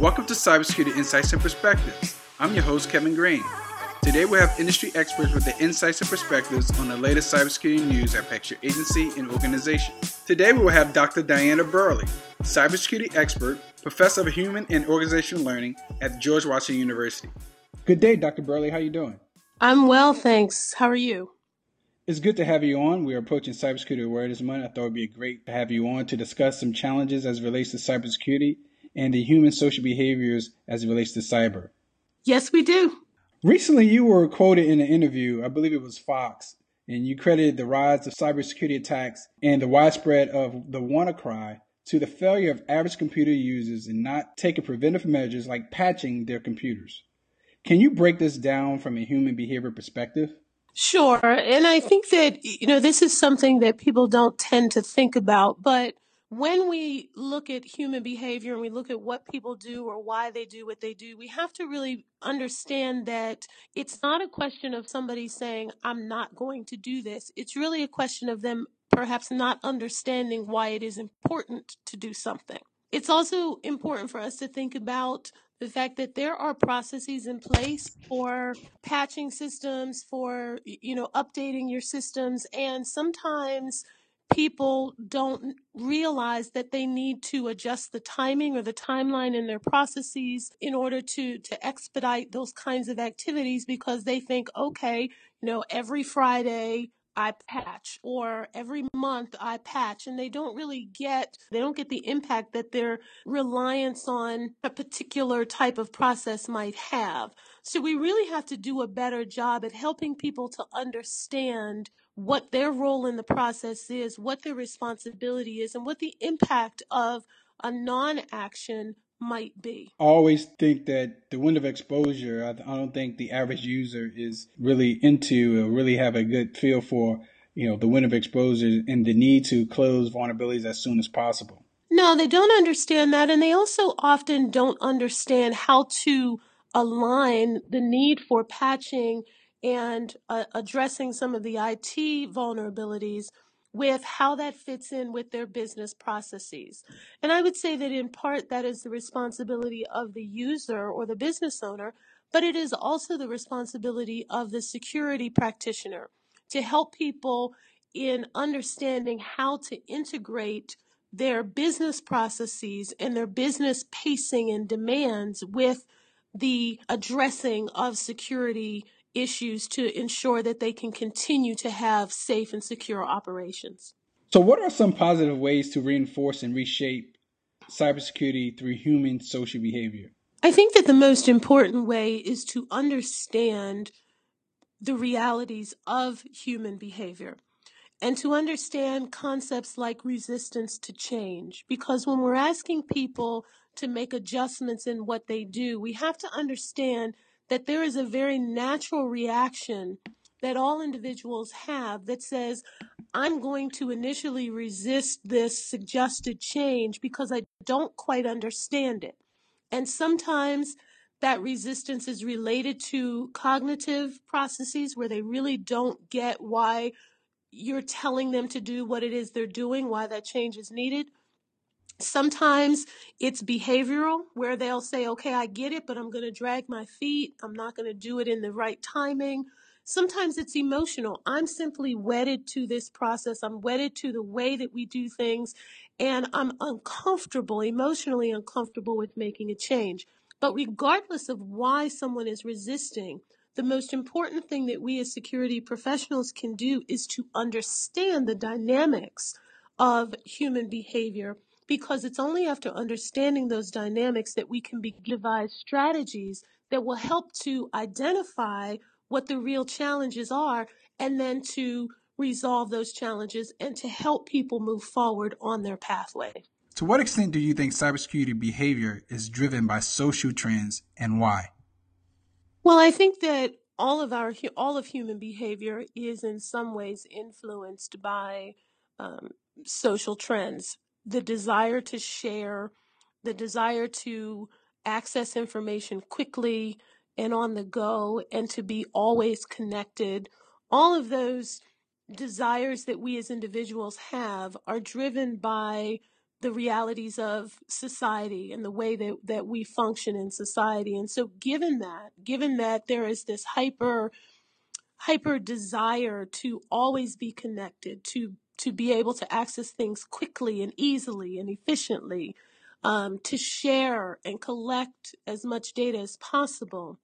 Welcome to Cybersecurity Insights and Perspectives. I'm your host, Kevin Greene. Today we have industry experts with their insights and perspectives on the latest cybersecurity news that affects your agency and organization. Today we will have Dr. Diana Burley, cybersecurity expert, professor of human and organizational learning at George Washington University. Good day, Dr. Burley. How are you doing? I'm well, thanks. How are you? It's good to have you on. We're approaching Cybersecurity Awareness Month. I thought it would be great to have you on to discuss some challenges as it relates to cybersecurity and the human social behaviors as it relates to cyber. Yes, we do. Recently, you were quoted in an interview, I believe it was Fox, and you credited the rise of cybersecurity attacks and the widespread of the WannaCry to the failure of average computer users in not taking preventive measures like patching their computers. Can you break this down from a human behavior perspective? Sure. And I think that, you know, this is something that people don't tend to think about, but when we look at human behavior and we look at what people do or why they do what they do, we have to really understand that it's not a question of somebody saying, I'm not going to do this. It's really a question of them perhaps not understanding why it is important to do something. It's also important for us to think about the fact that there are processes in place for patching systems, for, you know, updating your systems, and sometimes people don't realize that they need to adjust the timing or the timeline in their processes in order to to expedite those kinds of activities because they think okay you know every friday I patch or every month I patch and they don't really get they don't get the impact that their reliance on a particular type of process might have. So we really have to do a better job at helping people to understand what their role in the process is, what their responsibility is, and what the impact of a non action might be. I always think that the window of exposure, I, don't think the average user is really into or really have a good feel for, you know, the window of exposure and the need to close vulnerabilities as soon as possible. No, they don't understand that. And they also often don't understand how to align the need for patching and uh, addressing some of the IT vulnerabilities with how that fits in with their business processes. And I would say that in part that is the responsibility of the user or the business owner, but it is also the responsibility of the security practitioner to help people in understanding how to integrate their business processes and their business pacing and demands with the addressing of security issues to ensure that they can continue to have safe and secure operations. So, what are some positive ways to reinforce and reshape cybersecurity through human social behavior? I think that the most important way is to understand the realities of human behavior and to understand concepts like resistance to change. Because when we're asking people to make adjustments in what they do, we have to understand that there is a very natural reaction that all individuals have that says, I'm going to initially resist this suggested change because I don't quite understand it. And sometimes that resistance is related to cognitive processes where they really don't get why you're telling them to do what it is they're doing, why that change is needed. Sometimes it's behavioral where they'll say, okay, I get it, but I'm going to drag my feet. I'm not going to do it in the right timing. Sometimes it's emotional. I'm simply wedded to this process. I'm wedded to the way that we do things, and I'm uncomfortable, emotionally uncomfortable with making a change. But regardless of why someone is resisting, the most important thing that we as security professionals can do is to understand the dynamics of human behavior because it's only after understanding those dynamics that we can be devise strategies that will help to identify what the real challenges are and then to resolve those challenges and to help people move forward on their pathway. To what extent do you think cybersecurity behavior is driven by social trends and why? Well, I think that all of our all of human behavior is in some ways influenced by um, social trends the desire to share, the desire to access information quickly and on the go, and to be always connected. All of those desires that we as individuals have are driven by the realities of society and the way that, that we function in society. And so given that, given that there is this hyper hyper desire to always be connected, to to be able to access things quickly and easily and efficiently, um, to share and collect as much data as possible.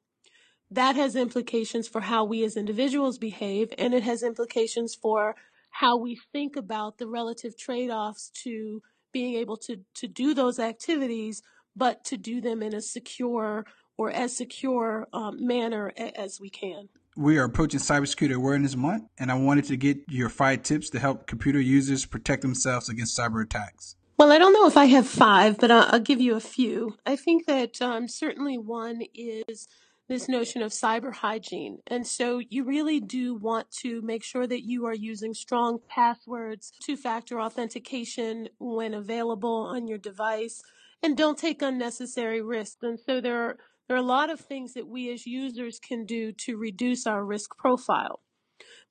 That has implications for how we as individuals behave, and it has implications for how we think about the relative trade offs to being able to, to do those activities, but to do them in a secure or as secure um, manner as we can. We are approaching Cybersecurity Awareness Month, and I wanted to get your five tips to help computer users protect themselves against cyber attacks. Well, I don't know if I have five, but I'll, I'll give you a few. I think that um, certainly one is this notion of cyber hygiene. And so you really do want to make sure that you are using strong passwords, two factor authentication when available on your device, and don't take unnecessary risks. And so there are, there are a lot of things that we as users can do to reduce our risk profile.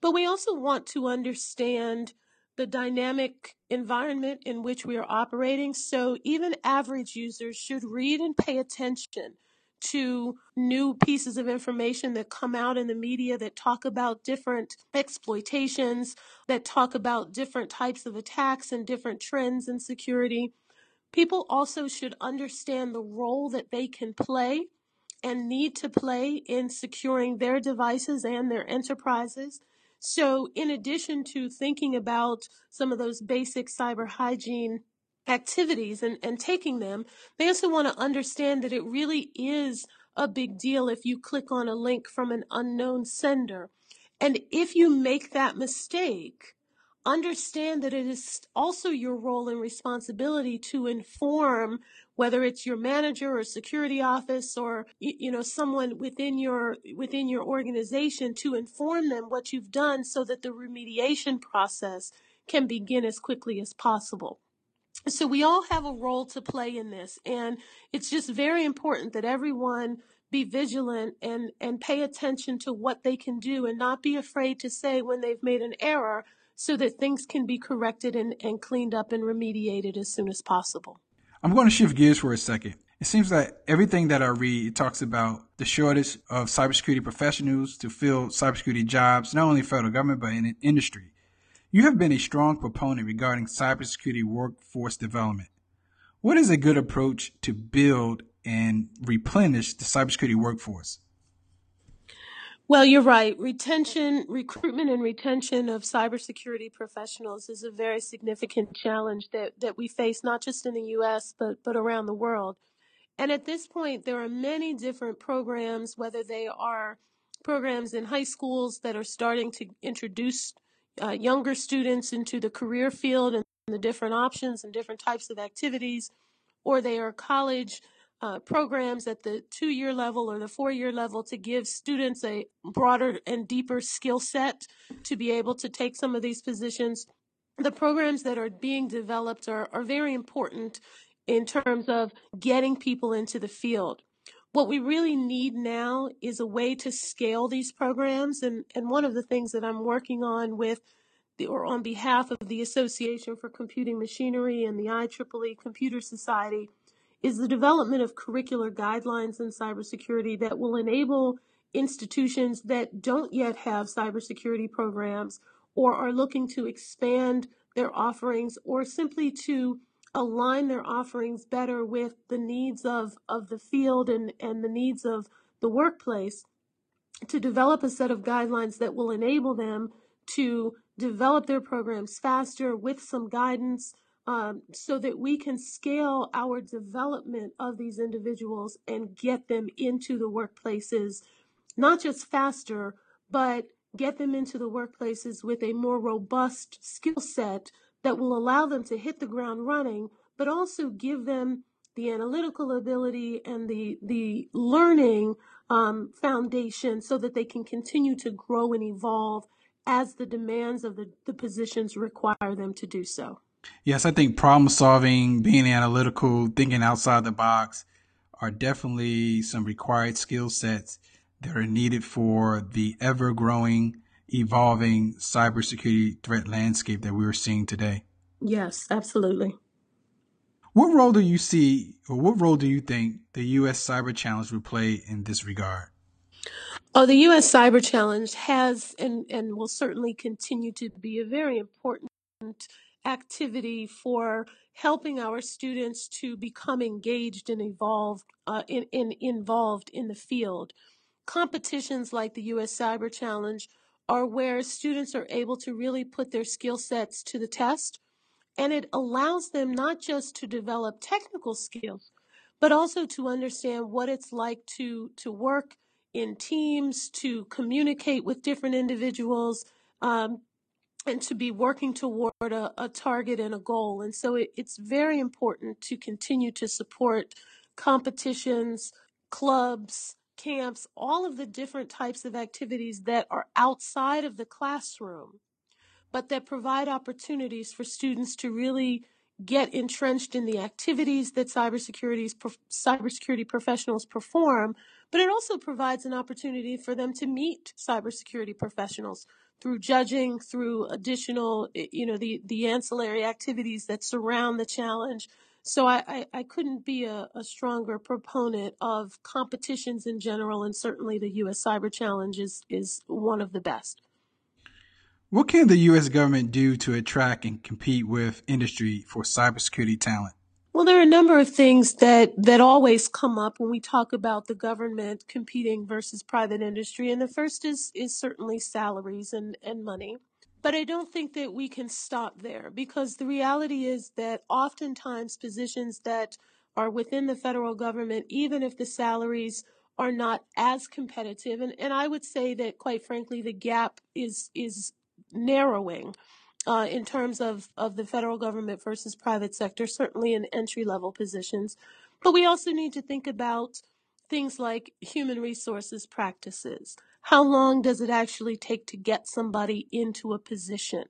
But we also want to understand the dynamic environment in which we are operating. So even average users should read and pay attention to new pieces of information that come out in the media that talk about different exploitations, that talk about different types of attacks and different trends in security. People also should understand the role that they can play and need to play in securing their devices and their enterprises. So, in addition to thinking about some of those basic cyber hygiene activities and, and taking them, they also want to understand that it really is a big deal if you click on a link from an unknown sender. And if you make that mistake, understand that it is also your role and responsibility to inform whether it's your manager or security office or you know someone within your within your organization to inform them what you've done so that the remediation process can begin as quickly as possible. So we all have a role to play in this and it's just very important that everyone be vigilant and and pay attention to what they can do and not be afraid to say when they've made an error so that things can be corrected and, and cleaned up and remediated as soon as possible i'm going to shift gears for a second it seems that everything that I read it talks about the shortage of cybersecurity professionals to fill cybersecurity jobs, not only federal government, but in industry. You have been a strong proponent regarding cybersecurity workforce development. What is a good approach to build and replenish the cybersecurity workforce? Well, you're right. Retention, recruitment and retention of cybersecurity professionals is a very significant challenge that, that we face not just in the US, but, but around the world. And at this point, there are many different programs, whether they are programs in high schools that are starting to introduce uh, younger students into the career field and the different options and different types of activities, or they are college uh, programs at the two year level or the four year level to give students a broader and deeper skill set to be able to take some of these positions. The programs that are being developed are, are very important in terms of getting people into the field. What we really need now is a way to scale these programs. And, and one of the things that I'm working on with the, or on behalf of the Association for Computing Machinery and the IEEE Computer Society is the development of curricular guidelines in cybersecurity that will enable institutions that don't yet have cybersecurity programs or are looking to expand their offerings or simply to align their offerings better with the needs of, of the field and, and the needs of the workplace to develop a set of guidelines that will enable them to develop their programs faster with some guidance um, so that we can scale our development of these individuals and get them into the workplaces, not just faster, but get them into the workplaces with a more robust skill set that will allow them to hit the ground running, but also give them the analytical ability and the the learning um, foundation so that they can continue to grow and evolve as the demands of the, the positions require them to do so. Yes, I think problem solving, being analytical, thinking outside the box are definitely some required skill sets that are needed for the ever growing evolving cybersecurity threat landscape that we're seeing today. Yes, absolutely. What role do you see, or what role do you think the U.S. Cyber Challenge will play in this regard? Oh, the U.S. Cyber Challenge has and, and will certainly continue to be a very important activity for helping our students to become engaged and evolved uh, in, in, involved in the field. Competitions like the U.S. Cyber Challenge are where students are able to really put their skill sets to the test, and it allows them not just to develop technical skills, but also to understand what it's like to to work in teams, to communicate with different individuals, um, and to be working toward a, a, target and a goal. And so it, it's very important to continue to support competitions, clubs, camps, all of the different types of activities that are outside of the classroom, but that provide opportunities for students to really get entrenched in the activities that cybersecurity cybersecurity professionals perform, but it also provides an opportunity for them to meet cybersecurity professionals through judging, through additional, eh, you know, the, the ancillary activities that surround the challenge. So I, I, I couldn't be a, a, stronger proponent of competitions in general, and certainly the U.S. Cyber Challenge is, is one of the best. What can the U.S. government do to attract and compete with industry for cybersecurity talent? Well, there are a number of things that, that always come up when we talk about the government competing versus private industry. And the first is, is certainly salaries and, and money. But I don't think that we can stop there because the reality is that oftentimes positions that are within the federal government, even if the salaries are not as competitive, and, and I would say that quite frankly, the gap is is narrowing uh, in terms of, of the federal government versus private sector, certainly in entry level positions. But we also need to think about things like human resources practices. How long does it actually take to get somebody into a position?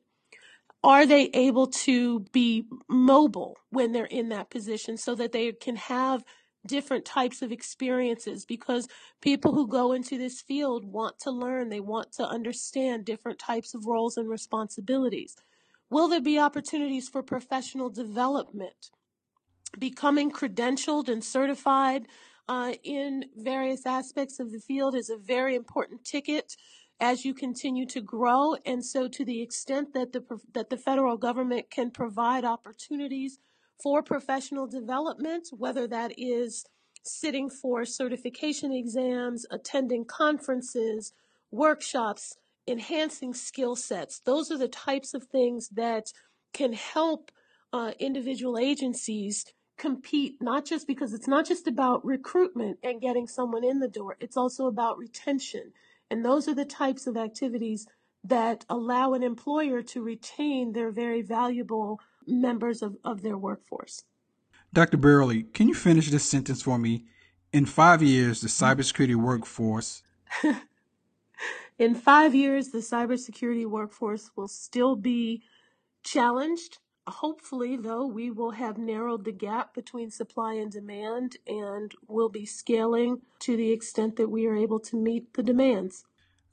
Are they able to be mobile when they're in that position so that they can have different types of experiences because people who go into this field want to learn, they want to understand different types of roles and responsibilities. Will there be opportunities for professional development? Becoming credentialed and certified uh, in various aspects of the field is a very important ticket as you continue to grow. And so, to the extent that the that the federal government can provide opportunities for professional development, whether that is sitting for certification exams, attending conferences, workshops, enhancing skill sets. Those are the types of things that can help uh, individual agencies compete, not just because it's not just about recruitment and getting someone in the door, it's also about retention. And those are the types of activities that allow an employer to retain their very valuable members of, of their workforce. Dr. Burley, can you finish this sentence for me? In five years, the cybersecurity workforce. In five years, the cybersecurity workforce will still be challenged. Hopefully, though, we will have narrowed the gap between supply and demand and will be scaling to the extent that we are able to meet the demands.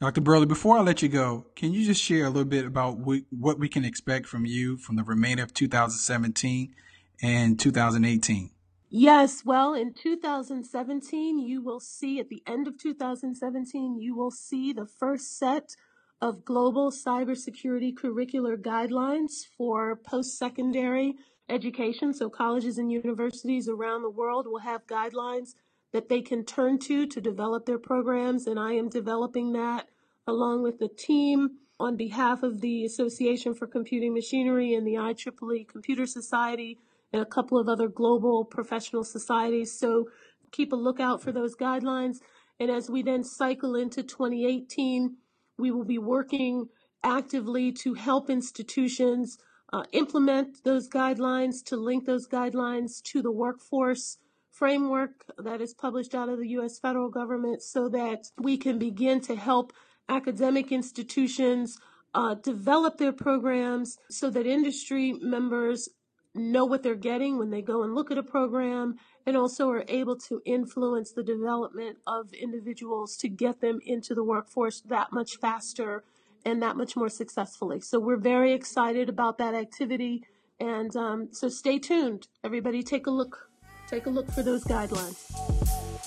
Dr. Burley, before I let you go, can you just share a little bit about what we can expect from you from the remainder of 2017 and 2018? Yes, well, in 2017, you will see at the end of 2017, you will see the first set of global cybersecurity curricular guidelines for post secondary education. So, colleges and universities around the world will have guidelines that they can turn to to develop their programs, and I am developing that along with the team on behalf of the Association for Computing Machinery and the IEEE Computer Society and a couple of other global professional societies. So keep a lookout for those guidelines. And as we then cycle into 2018, we will be working actively to help institutions uh, implement those guidelines, to link those guidelines to the workforce framework that is published out of the U.S. federal government so that we can begin to help academic institutions uh, develop their programs so that industry members know what they're getting when they go and look at a program and also are able to influence the development of individuals to get them into the workforce that much faster and that much more successfully. So we're very excited about that activity And um, so stay tuned. Everybody take a look. Take a look for those guidelines.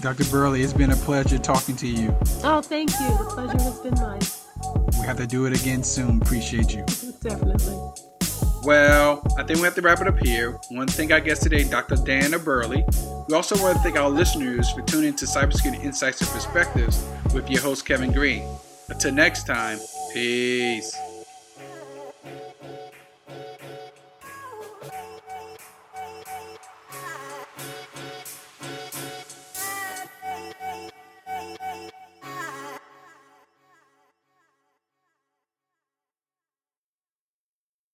Dr. Burley, it's been a pleasure talking to you. Oh, thank you. The pleasure has been mine. We have to do it again soon. Appreciate you. Definitely. Well, I think we have to wrap it up here. One thing I guess today, Dr. Dana Burley. We also want to thank our listeners for tuning into Cybersecurity Insights and Perspectives with your host, Kevin Greene. Until next time, peace.